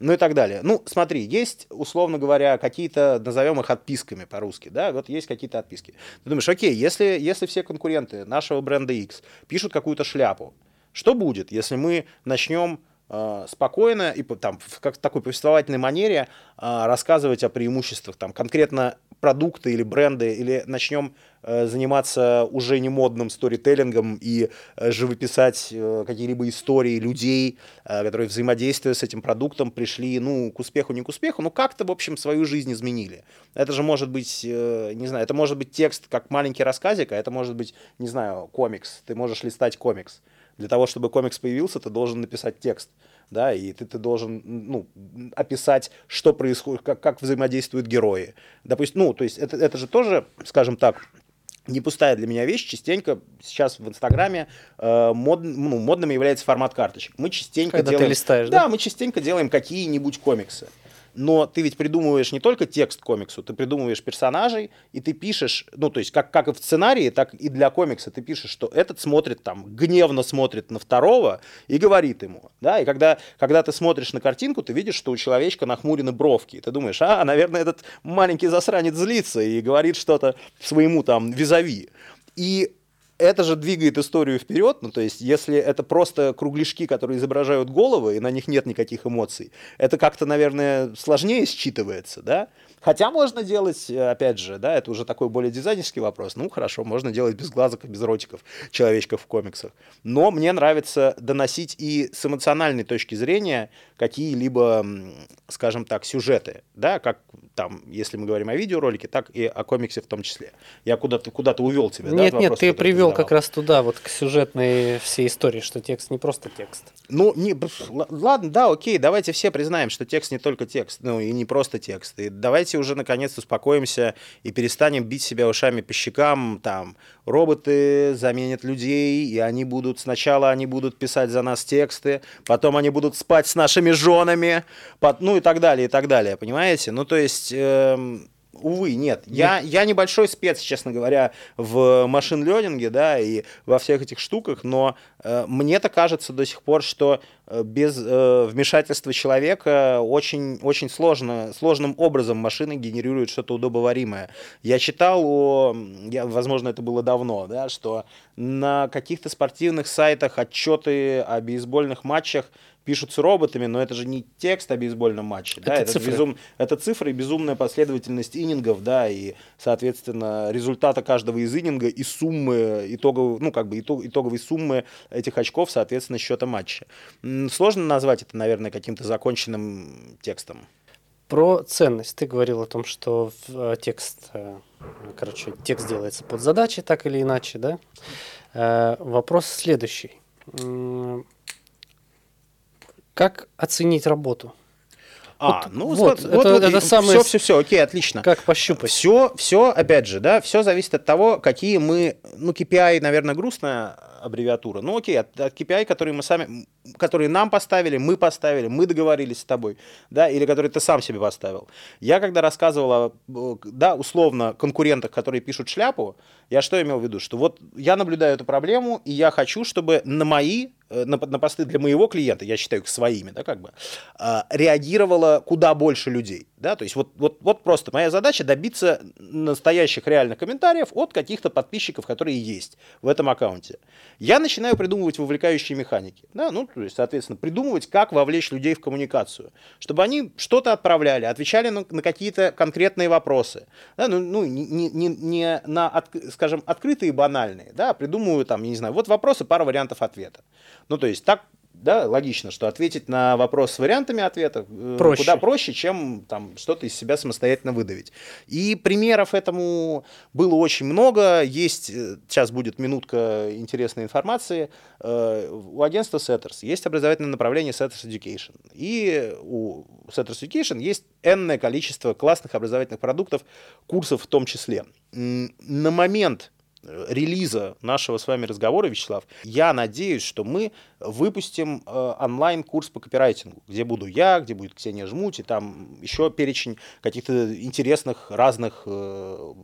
Ну и так далее. Ну, смотри, есть, условно говоря, какие-то, назовем их отписками по-русски, да, вот есть какие-то отписки. Ты думаешь, окей, если, если все конкуренты нашего бренда X пишут какую-то шляпу, что будет, если мы начнем э, спокойно и там в как такой повествовательной манере э, рассказывать о преимуществах там конкретно продукта или бренда, или начнем э, заниматься уже не модным сторителлингом и э, живописать э, какие-либо истории людей, которые взаимодействуя с этим продуктом пришли, ну, к успеху, не к успеху, но как-то, в общем, свою жизнь изменили. Это же может быть, не знаю, это может быть текст как маленький рассказик, а это может быть, не знаю, комикс. Ты можешь листать комикс. Для того, чтобы комикс появился, ты должен написать текст. Да, и ты, ты должен ну, описать, что происходит, как, как взаимодействуют герои. Допустим, ну, то есть это, это же тоже, скажем так, не пустая для меня вещь. Частенько сейчас в Инстаграме э, мод, ну, модным является формат карточек. Мы частенько Когда ты делаем... листаешь, да? да? мы частенько делаем какие-нибудь комиксы. Но ты ведь придумываешь не только текст комиксу, ты придумываешь персонажей, и ты пишешь, ну, то есть, как, как и в сценарии, так и для комикса. Ты пишешь, что этот смотрит там, гневно смотрит на второго и говорит ему, да, и когда, когда ты смотришь на картинку, ты видишь, что у человечка нахмурены бровки, и ты думаешь, а, наверное, этот маленький засранец злится и говорит что-то своему там визави. И это же двигает историю вперед, ну то есть если это просто кругляшки, которые изображают головы, и на них нет никаких эмоций, это как-то, наверное, сложнее считывается, да? Хотя можно делать, э, опять же, да, это уже такой более дизайнерский вопрос. Ну, хорошо, можно делать без глазок и без ротиков человечков в комиксах. Но мне нравится доносить и с эмоциональной точки зрения какие-либо, скажем так, сюжеты, да, как там, если мы говорим о видеоролике, так и о комиксе в том числе. Я куда-то куда увел тебя, да, от Нет, нет, ты привел задавал? как раз туда, вот к сюжетной всей истории, что текст не просто текст. Ну, не, ладно, да, окей, давайте все признаем, что текст не только текст, ну и не просто текст. И давайте уже наконец успокоимся и перестанем бить себя ушами по щекам, там, роботы заменят людей, и они будут, сначала они будут писать за нас тексты, потом они будут спать с нашими женами, пот- ну и так далее, и так далее, понимаете? Ну, то есть... эм, увы, нет. Я, я небольшой спец, честно говоря, в машин-ленинге, да, и во всех этих штуках, но э, мне-то кажется до сих пор, что э, без э, вмешательства человека очень, очень сложно, сложным образом машины генерируют что-то удобоваримое. Я читал о, я, возможно, это было давно, да, что на каких-то спортивных сайтах отчеты о бейсбольных матчах пишутся роботами, но это же не текст о бейсбольном матче. Это, да, это, цифры. Безум... это цифры и безумная последовательность инингов, да, и, соответственно, результата каждого из ининга и суммы, итоговой, ну, как бы итог, итоговой суммы этих очков, соответственно, счета матча. Сложно назвать это, наверное, каким-то законченным текстом. Про ценность. Ты говорил о том, что э, текст, э, короче, текст делается под задачи, так или иначе, да? Э, вопрос следующий как оценить работу? А, вот, ну вот, вот, вот, это, вот, самое... Все, все, все, окей, отлично. Как пощупать? Все, все, опять же, да, все зависит от того, какие мы, ну, KPI, наверное, грустная аббревиатура. Ну, окей, от, от KPI, которые мы сами, которые нам поставили, мы поставили, мы договорились с тобой, да, или которые ты сам себе поставил. Я когда рассказывал о, да, условно, конкурентах, которые пишут шляпу, я что имел в виду? Что вот я наблюдаю эту проблему, и я хочу, чтобы на мои Э, на, на посты для моего клиента, я считаю их своими, да, как бы, а, реагировало куда больше людей, да, то есть вот, вот, вот просто моя задача добиться настоящих реальных комментариев от каких-то подписчиков, которые есть в этом аккаунте. Я начинаю придумывать вовлекающие механики, да, ну, то есть, соответственно, придумывать, как вовлечь людей в коммуникацию, чтобы они что-то отправляли, отвечали на, на какие-то конкретные вопросы, да, ну, ну не, не, не на, от, скажем, открытые банальные, да, придумываю там, я не знаю, вот вопросы, пара вариантов ответа. Ну, то есть так да, логично, что ответить на вопрос с вариантами ответа э, проще. куда проще, чем там что-то из себя самостоятельно выдавить. И примеров этому было очень много. Есть, э, сейчас будет минутка интересной информации. Э, у агентства Setters есть образовательное направление Setters Education. И у Setters Education есть энное количество классных образовательных продуктов, курсов в том числе. На момент релиза нашего с вами разговора, Вячеслав, я надеюсь, что мы выпустим э, онлайн-курс по копирайтингу, где буду я, где будет Ксения Жмуть, и там еще перечень каких-то интересных, разных э,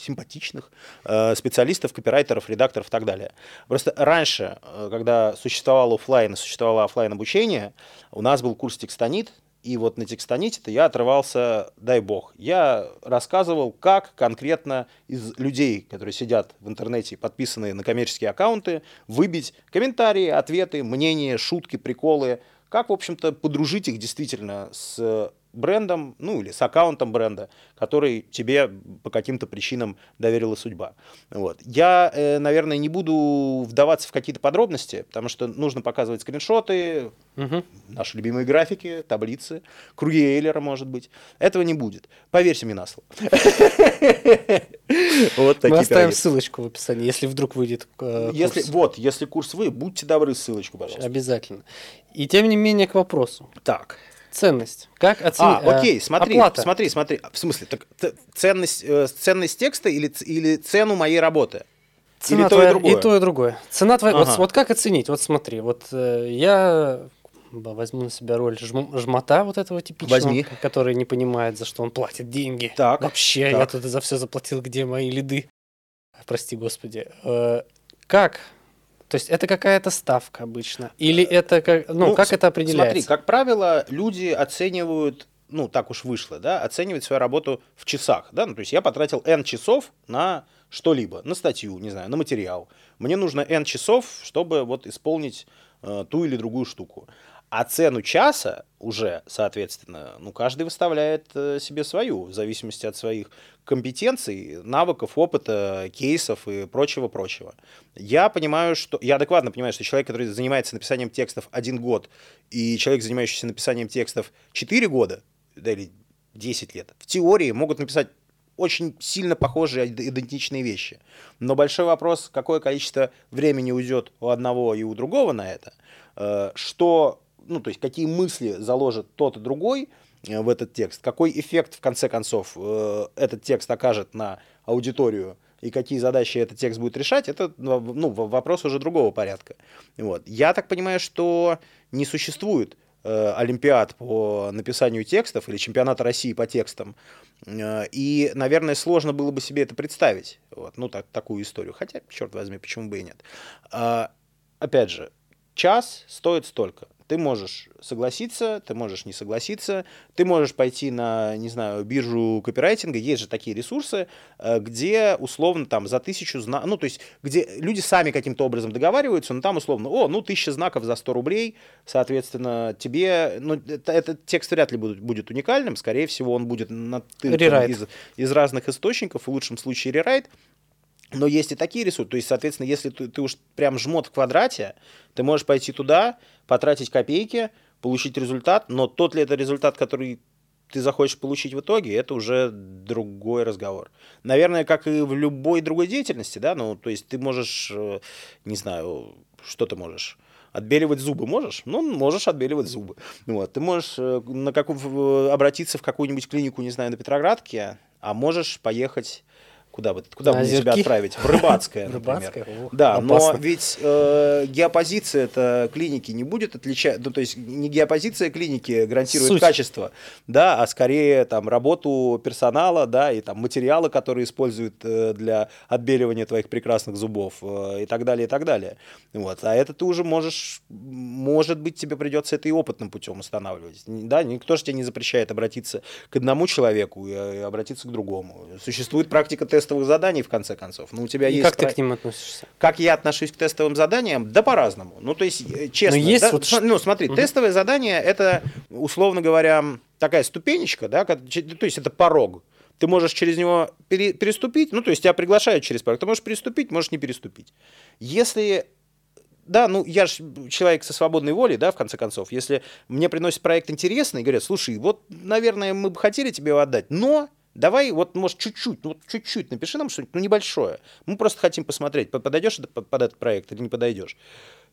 симпатичных э, специалистов, копирайтеров, редакторов и так далее. Просто раньше, э, когда существовал офлайн и существовало офлайн обучение, у нас был курс текстонит, и вот на текстоните-то я отрывался, дай бог. Я рассказывал, как конкретно из людей, которые сидят в интернете, подписанные на коммерческие аккаунты, выбить комментарии, ответы, мнения, шутки, приколы, как, в общем-то, подружить их действительно с брендом, ну или с аккаунтом бренда, который тебе по каким-то причинам доверила судьба. Вот. Я, э, наверное, не буду вдаваться в какие-то подробности, потому что нужно показывать скриншоты, угу. наши любимые графики, таблицы, круги Эйлера, может быть. Этого не будет. Поверьте мне на слово. Вот Мы оставим ссылочку в описании, если вдруг выйдет э, если, Вот, если курс вы, будьте добры, ссылочку, пожалуйста. Обязательно. И тем не менее к вопросу. Так. Ценность. Как оценить? А, окей, э, смотри, оплата. смотри, смотри. В смысле, так, ценность, э, ценность текста или, или цену моей работы? Цена или твоя, то и другое? И то, и другое. Цена твоя... Ага. Вот, вот как оценить? Вот смотри, вот э, я возьму на себя роль жм, жмота вот этого типичного, Возьми. который не понимает, за что он платит деньги. Так. Вообще, так. я тут за все заплатил, где мои лиды. Прости, господи. Э, как то есть это какая-то ставка обычно? Или это как, ну, ну как это определяется? Смотри, как правило, люди оценивают, ну, так уж вышло, да, оценивают свою работу в часах, да, ну, то есть я потратил N часов на что-либо, на статью, не знаю, на материал. Мне нужно N часов, чтобы вот исполнить э, ту или другую штуку. А цену часа уже, соответственно, ну, каждый выставляет э, себе свою, в зависимости от своих компетенций, навыков, опыта, кейсов и прочего-прочего. Я понимаю, что... Я адекватно понимаю, что человек, который занимается написанием текстов один год, и человек, занимающийся написанием текстов 4 года, да, или 10 лет, в теории могут написать очень сильно похожие, идентичные вещи. Но большой вопрос, какое количество времени уйдет у одного и у другого на это, э, что ну, то есть какие мысли заложит тот и другой э, в этот текст, какой эффект, в конце концов, э, этот текст окажет на аудиторию, и какие задачи этот текст будет решать, это ну, вопрос уже другого порядка. Вот. Я так понимаю, что не существует э, олимпиад по написанию текстов или чемпионата России по текстам. Э, и, наверное, сложно было бы себе это представить. Вот, ну, так, такую историю. Хотя, черт возьми, почему бы и нет. А, опять же, час стоит столько ты можешь согласиться, ты можешь не согласиться, ты можешь пойти на, не знаю, биржу копирайтинга, есть же такие ресурсы, э, где условно там за тысячу знаков, ну, то есть, где люди сами каким-то образом договариваются, но там условно, о, ну, тысяча знаков за 100 рублей, соответственно, тебе, ну, это, этот текст вряд ли будет, будет уникальным, скорее всего, он будет натыркан из, из разных источников, в лучшем случае рерайт, но есть и такие ресурсы. То есть, соответственно, если ты, ты уж прям жмот в квадрате, ты можешь пойти туда, потратить копейки, получить результат, но тот ли это результат, который ты захочешь получить в итоге, это уже другой разговор. Наверное, как и в любой другой деятельности, да, ну, то есть ты можешь, э, не знаю, что ты можешь, Отбеливать зубы можешь? Ну, можешь отбеливать зубы. Вот. Ты можешь э, на какую, обратиться в какую-нибудь клинику, не знаю, на Петроградке, а можешь поехать Куда бы, куда бы тебя отправить? В Рыбацкое, например. Рыбацкое? Да, опасно. но ведь э, геопозиция это клиники не будет отличать, ну, то есть не геопозиция клиники гарантирует Суть. качество, да, а скорее там работу персонала, да, и там материалы, которые используют э, для отбеливания твоих прекрасных зубов э, и так далее, и так далее. Вот. А это ты уже можешь, может быть, тебе придется это и опытным путем устанавливать. Да, никто же тебе не запрещает обратиться к одному человеку и обратиться к другому. Существует практика теста тестовых заданий, в конце концов. Ну, у тебя и есть... как ты к ним относишься? Как я отношусь к тестовым заданиям? Да по-разному. Ну, то есть, э, честно. Но есть да, вот... Ну, смотри, угу. тестовое задание – это, условно говоря, такая ступенечка, да, то есть это порог. Ты можешь через него пере, переступить, ну, то есть тебя приглашают через порог. Ты можешь переступить, можешь не переступить. Если да, ну я же человек со свободной волей, да, в конце концов. Если мне приносит проект интересный и говорят, слушай, вот, наверное, мы бы хотели тебе его отдать, но Давай, вот, может, чуть-чуть, ну, вот чуть-чуть напиши нам что-нибудь, ну, небольшое. Мы просто хотим посмотреть, подойдешь под, этот проект или не подойдешь.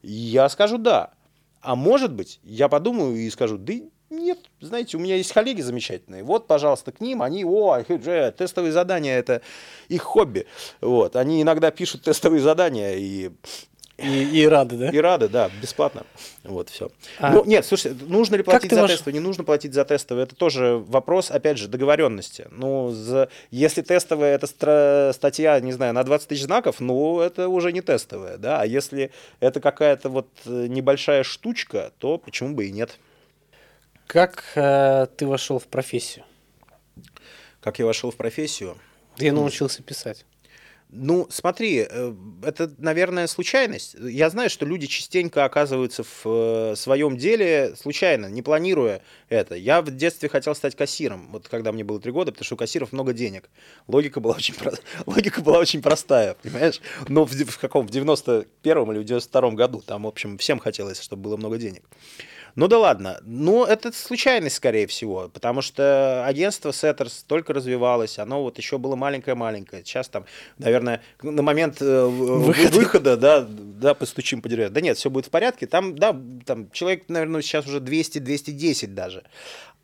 Я скажу «да». А может быть, я подумаю и скажу «да нет, знаете, у меня есть коллеги замечательные. Вот, пожалуйста, к ним. Они, о, тестовые задания – это их хобби. Вот, они иногда пишут тестовые задания, и и, и рады, да? И рады, да, бесплатно. Вот, все. А... Ну, нет, слушай, нужно ли платить за можешь... тестовые, не нужно платить за тестовые, это тоже вопрос, опять же, договоренности. Ну, за... если тестовая это стра... статья, не знаю, на 20 тысяч знаков, ну, это уже не тестовая, да, а если это какая-то вот э, небольшая штучка, то почему бы и нет. Как э, ты вошел в профессию? Как я вошел в профессию? Ты научился писать. Ну, смотри, э, это, наверное, случайность. Я знаю, что люди частенько оказываются в э, своем деле случайно, не планируя это. Я в детстве хотел стать кассиром, вот когда мне было три года, потому что у кассиров много денег. Логика была очень, про... Логика была очень простая, понимаешь? Но в, в каком? В 91-м или в 92-м году там, в общем, всем хотелось, чтобы было много денег. Ну да ладно. Ну, это случайность, скорее всего, потому что агентство Setters только развивалось, оно вот еще было маленькое-маленькое. Сейчас там, наверное, на момент э, Выход. выхода, да, да, постучим по деревьям. Да нет, все будет в порядке. Там, да, там человек, наверное, сейчас уже 200-210 даже.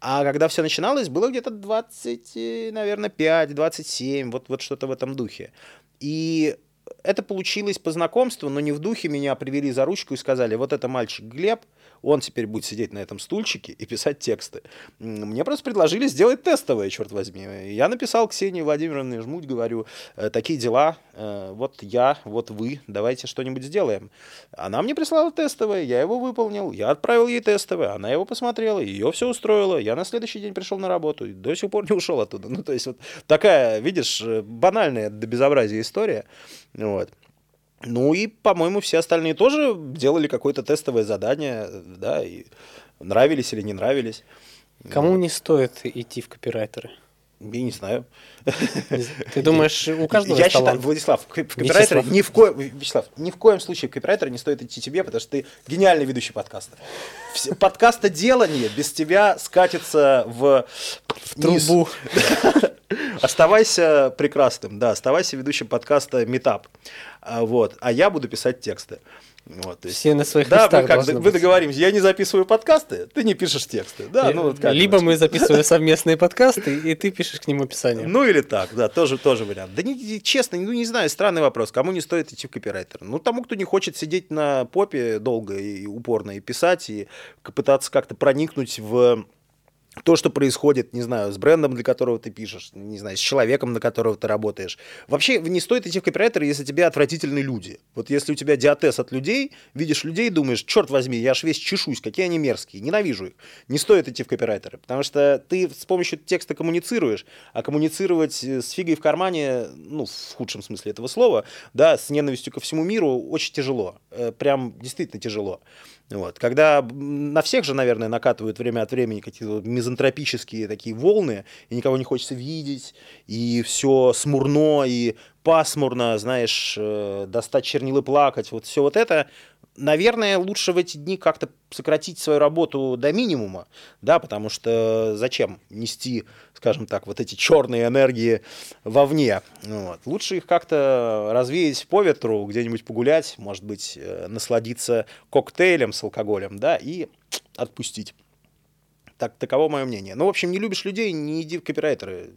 А когда все начиналось, было где-то 20, наверное, 5, 27, вот, вот что-то в этом духе. И это получилось по знакомству, но не в духе меня привели за ручку и сказали, вот это мальчик Глеб, он теперь будет сидеть на этом стульчике и писать тексты. Мне просто предложили сделать тестовое, черт возьми. Я написал Ксении Владимировне Жмуть, говорю, «Э, такие дела, э, вот я, вот вы, давайте что-нибудь сделаем. Она мне прислала тестовое, я его выполнил, я отправил ей тестовое, она его посмотрела, ее все устроило, я на следующий день пришел на работу и до сих пор не ушел оттуда. Ну, то есть вот такая, видишь, э, банальная до безобразия история. Вот. Ну и, по-моему, все остальные тоже делали какое-то тестовое задание, да, и нравились или не нравились. Кому не стоит идти в копирайтеры? Я не знаю. Ты думаешь, у каждого Я считаю, Владислав, в копирайтеры ни в коем, Вячеслав, ни в коем случае в копирайтеры не стоит идти тебе, потому что ты гениальный ведущий подкаста. Подкаста делание без тебя скатится в, в трубу. Оставайся прекрасным, да, оставайся ведущим подкаста Meetup. А, вот, а я буду писать тексты. Вот, то есть, Все на своих да, местах мы, как, вы договоримся, я не записываю подкасты, ты не пишешь тексты. Да, ну, вот как Либо мы записываем совместные подкасты, и ты пишешь к ним описание. Ну или так, да, тоже, тоже вариант. Да не, честно, ну не знаю, странный вопрос, кому не стоит идти в копирайтер? Ну тому, кто не хочет сидеть на попе долго и упорно и писать, и пытаться как-то проникнуть в то, что происходит, не знаю, с брендом, для которого ты пишешь, не знаю, с человеком, на которого ты работаешь. Вообще не стоит идти в копирайтер, если тебе отвратительные люди. Вот если у тебя диатез от людей, видишь людей, думаешь, черт возьми, я аж весь чешусь, какие они мерзкие, ненавижу их. Не стоит идти в копирайтеры, потому что ты с помощью текста коммуницируешь, а коммуницировать с фигой в кармане, ну, в худшем смысле этого слова, да, с ненавистью ко всему миру очень тяжело. Э, прям действительно тяжело. Вот. Когда на всех же, наверное, накатывают время от времени какие-то мизантропические такие волны, и никого не хочется видеть, и все смурно, и пасмурно, знаешь, э, достать чернилы плакать, вот все вот это наверное, лучше в эти дни как-то сократить свою работу до минимума, да, потому что зачем нести, скажем так, вот эти черные энергии вовне. Вот. Лучше их как-то развеять по ветру, где-нибудь погулять, может быть, э, насладиться коктейлем с алкоголем, да, и отпустить. Так, таково мое мнение. Ну, в общем, не любишь людей, не иди в копирайтеры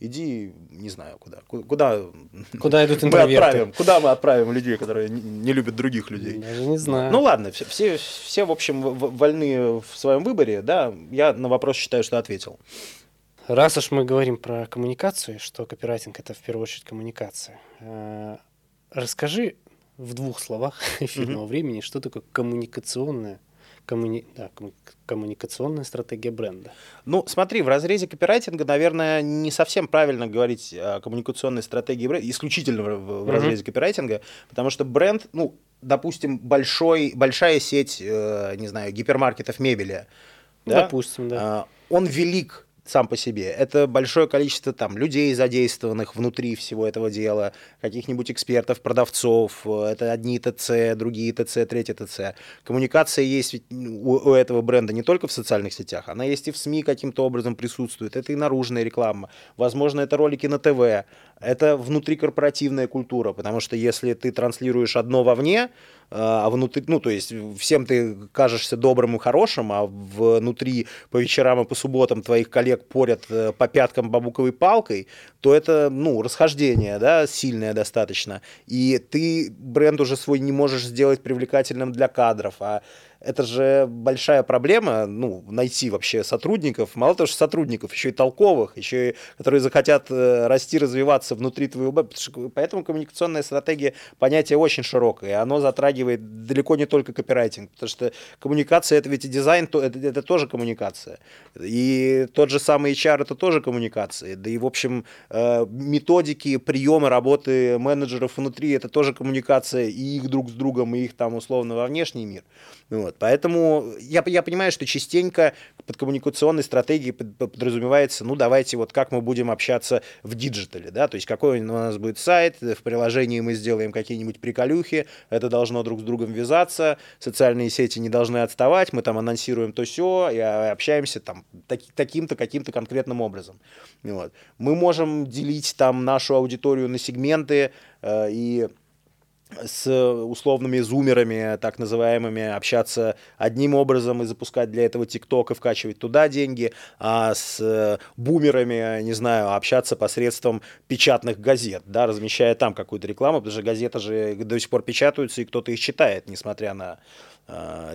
иди, не знаю, куда. Куда, куда идут мы отправим, Куда мы отправим людей, которые не, любят других людей? Даже не знаю. Ну ладно, все, все, все в общем, вольны в своем выборе, да, я на вопрос считаю, что ответил. Раз уж мы говорим про коммуникацию, что копирайтинг это в первую очередь коммуникация, э, расскажи в двух словах эфирного mm-hmm. времени, что такое коммуникационная коммуни... да, коммуникационная стратегия бренда. Ну, смотри, в разрезе копирайтинга, наверное, не совсем правильно говорить о коммуникационной стратегии бренда, исключительно в, в mm-hmm. разрезе копирайтинга, потому что бренд, ну, допустим, большой, большая сеть, э, не знаю, гипермаркетов мебели, да? Допустим, да. Э, он велик сам по себе. Это большое количество там людей задействованных внутри всего этого дела, каких-нибудь экспертов, продавцов, это одни ТЦ, другие ТЦ, третьи ТЦ. Коммуникация есть у, у этого бренда не только в социальных сетях, она есть и в СМИ каким-то образом присутствует, это и наружная реклама, возможно, это ролики на ТВ, это внутрикорпоративная культура, потому что если ты транслируешь одно вовне, а внутри, ну, то есть всем ты кажешься добрым и хорошим, а внутри по вечерам и по субботам твоих коллег порят э, по пяткам бабуковой палкой, то это, ну, расхождение, да, сильное достаточно. И ты бренд уже свой не можешь сделать привлекательным для кадров, а это же большая проблема, ну, найти вообще сотрудников, мало того, что сотрудников, еще и толковых, еще и, которые захотят э, расти, развиваться внутри твоего Поэтому коммуникационная стратегия понятие очень широкое, и оно затрагивает далеко не только копирайтинг, потому что коммуникация это ведь и дизайн, то, это, это тоже коммуникация. И тот же самый HR это тоже коммуникация. Да и, в общем, э, методики, приемы работы менеджеров внутри это тоже коммуникация и их друг с другом, и их там условно во внешний мир. Вот. Поэтому я, я понимаю, что частенько под коммуникационной стратегией подразумевается, ну, давайте вот как мы будем общаться в digital е, да, то есть какой у нас будет сайт, в приложении мы сделаем какие-нибудь приколюхи, это должно друг с другом вязаться, социальные сети не должны отставать, мы там анонсируем то все и общаемся там таки, таким-то, каким-то конкретным образом. Вот. Мы можем делить там нашу аудиторию на сегменты э, и с условными зумерами, так называемыми, общаться одним образом и запускать для этого ТикТок и вкачивать туда деньги, а с бумерами, не знаю, общаться посредством печатных газет, да, размещая там какую-то рекламу, потому что газеты же до сих пор печатаются, и кто-то их читает, несмотря на Э,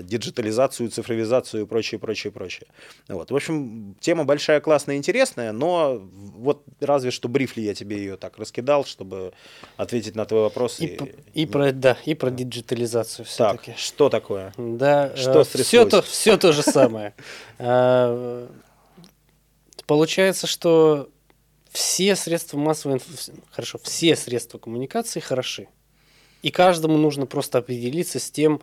диджитализацию, цифровизацию и прочее, прочее, прочее. Вот. В общем, тема большая, классная, интересная, но вот разве что брифли я тебе ее так раскидал, чтобы ответить на твой вопрос. И, и, и про, да, и про диджитализацию все-таки. Так, что такое? Да, что э, все, то, все то же самое. Э, получается, что все средства массовой хорошо, все средства коммуникации хороши. И каждому нужно просто определиться с тем,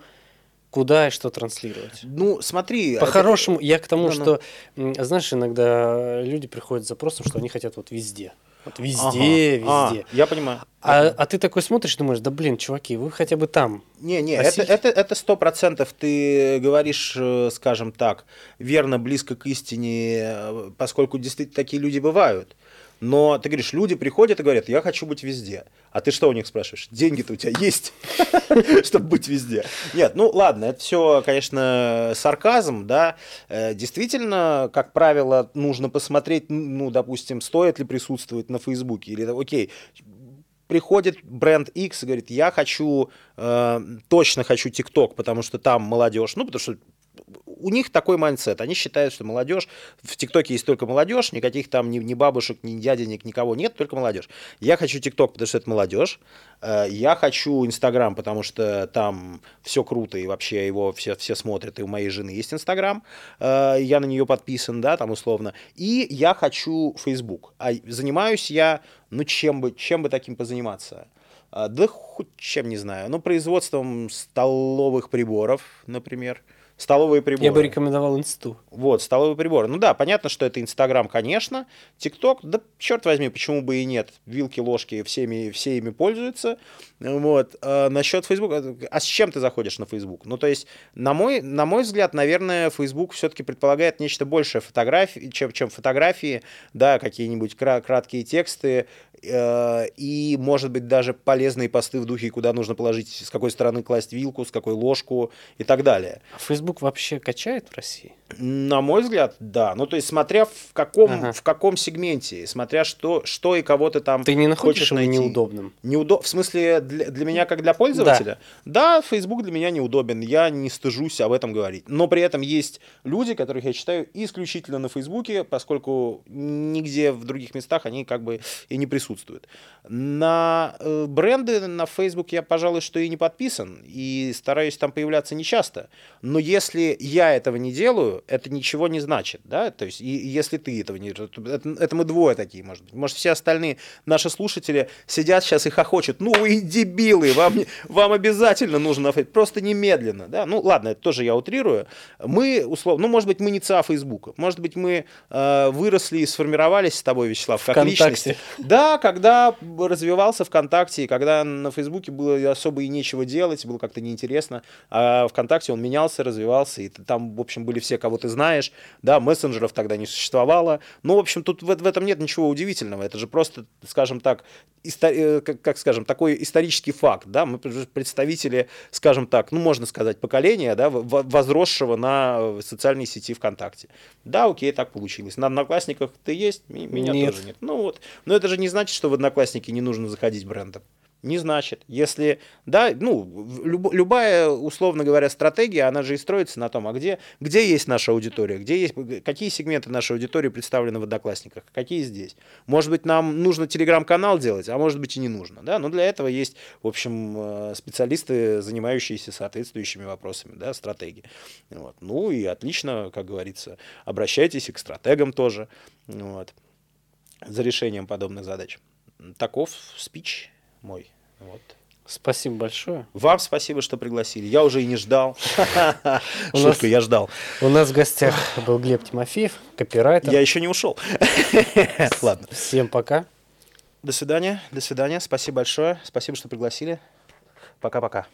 куда и что транслировать. Ну, смотри. По-хорошему, это... я к тому, да, что, знаешь, иногда люди приходят с запросом, что они хотят вот везде. Вот везде, ага. везде. А, я понимаю. А, а ты такой смотришь, думаешь, да блин, чуваки, вы хотя бы там. Не, не, это, это, это сто процентов ты говоришь, э, скажем так, верно, близко к истине, э, поскольку действительно такие люди бывают. Но ты говоришь, люди приходят и говорят, я хочу быть везде. А ты что у них спрашиваешь? Деньги-то у тебя есть, чтобы быть везде? Нет, ну ладно, это все, конечно, сарказм, да. Э, действительно, как правило, нужно посмотреть, ну, допустим, стоит ли присутствовать на Фейсбуке. Или, окей, приходит бренд X и говорит, я хочу, э, точно хочу ТикТок, потому что там молодежь, ну, потому что у них такой mindset. Они считают, что молодежь, в ТикТоке есть только молодежь, никаких там ни, ни бабушек, ни дяденек, никого нет, только молодежь. Я хочу ТикТок, потому что это молодежь. Э, я хочу Инстаграм, потому что там все круто, и вообще его все, все смотрят, и у моей жены есть Инстаграм, э, я на нее подписан, да, там условно. И я хочу Фейсбук. А занимаюсь я, ну, чем бы, чем бы таким позаниматься? Э, да хоть чем, не знаю. Ну, производством столовых приборов, например столовые приборы. Я бы рекомендовал инсту. Вот, столовые приборы. Ну да, понятно, что это Инстаграм, конечно. ТикТок, да черт возьми, почему бы и нет. Вилки, ложки, всеми, все ими пользуются. Вот. А насчет Фейсбука, а с чем ты заходишь на Фейсбук? Ну, то есть, на мой, на мой взгляд, наверное, Фейсбук все-таки предполагает нечто большее фотографии, чем, чем фотографии, да, какие-нибудь краткие тексты, э, и, может быть, даже полезные посты в духе, куда нужно положить, с какой стороны класть вилку, с какой ложку и так далее. Facebook Facebook вообще качает в России? На мой взгляд, да. Ну, то есть, смотря в каком, ага. в каком сегменте, смотря что, что и кого ты там Ты не находишь его неудобным? Неудоб... В смысле, для, для меня как для пользователя? Да. да, Facebook для меня неудобен. Я не стыжусь об этом говорить. Но при этом есть люди, которых я читаю исключительно на Фейсбуке, поскольку нигде в других местах они как бы и не присутствуют. На э, бренды на Facebook я, пожалуй, что и не подписан. И стараюсь там появляться нечасто. Но если я этого не делаю, это ничего не значит, да, то есть, и, если ты этого не... Это, это мы двое такие, может быть. Может, все остальные наши слушатели сидят сейчас и хохочут, ну вы дебилы, вам, вам обязательно нужно просто немедленно, да, ну ладно, это тоже я утрирую. Мы, условно, ну, может быть, мы не ЦА Фейсбука, может быть, мы э, выросли и сформировались с тобой, Вячеслав, как Вконтакте. личности. Да, когда развивался ВКонтакте, когда на Фейсбуке было особо и нечего делать, было как-то неинтересно, а ВКонтакте он менялся, развивался, и там, в общем, были все, кого ты знаешь, да, мессенджеров тогда не существовало. Ну, в общем, тут в, в этом нет ничего удивительного. Это же просто, скажем так, истори- э, как, как скажем, такой исторический факт, да, мы представители, скажем так, ну, можно сказать, поколения, да, возросшего на социальной сети ВКонтакте. Да, окей, так получилось. На Одноклассниках ты есть, меня нет. тоже нет. Ну вот, но это же не значит, что в Одноклассники не нужно заходить брендом. Не значит. Если, да, ну, люб, любая, условно говоря, стратегия, она же и строится на том, а где, где есть наша аудитория, где есть, какие сегменты нашей аудитории представлены в Одноклассниках, какие здесь. Может быть, нам нужно телеграм-канал делать, а может быть и не нужно, да, но для этого есть, в общем, э, специалисты, занимающиеся соответствующими вопросами, да, стратегии. Вот. Ну и отлично, как говорится, обращайтесь и к стратегам тоже, вот, за решением подобных задач. Таков спич мой. Вот. Спасибо большое. Вам спасибо, что пригласили. Я уже и не ждал. Шутка, я ждал. У нас в гостях был Глеб Тимофеев, копирайтер. Я еще не ушел. Ладно. Всем пока. До свидания. До свидания. Спасибо большое. Спасибо, что пригласили. Пока-пока.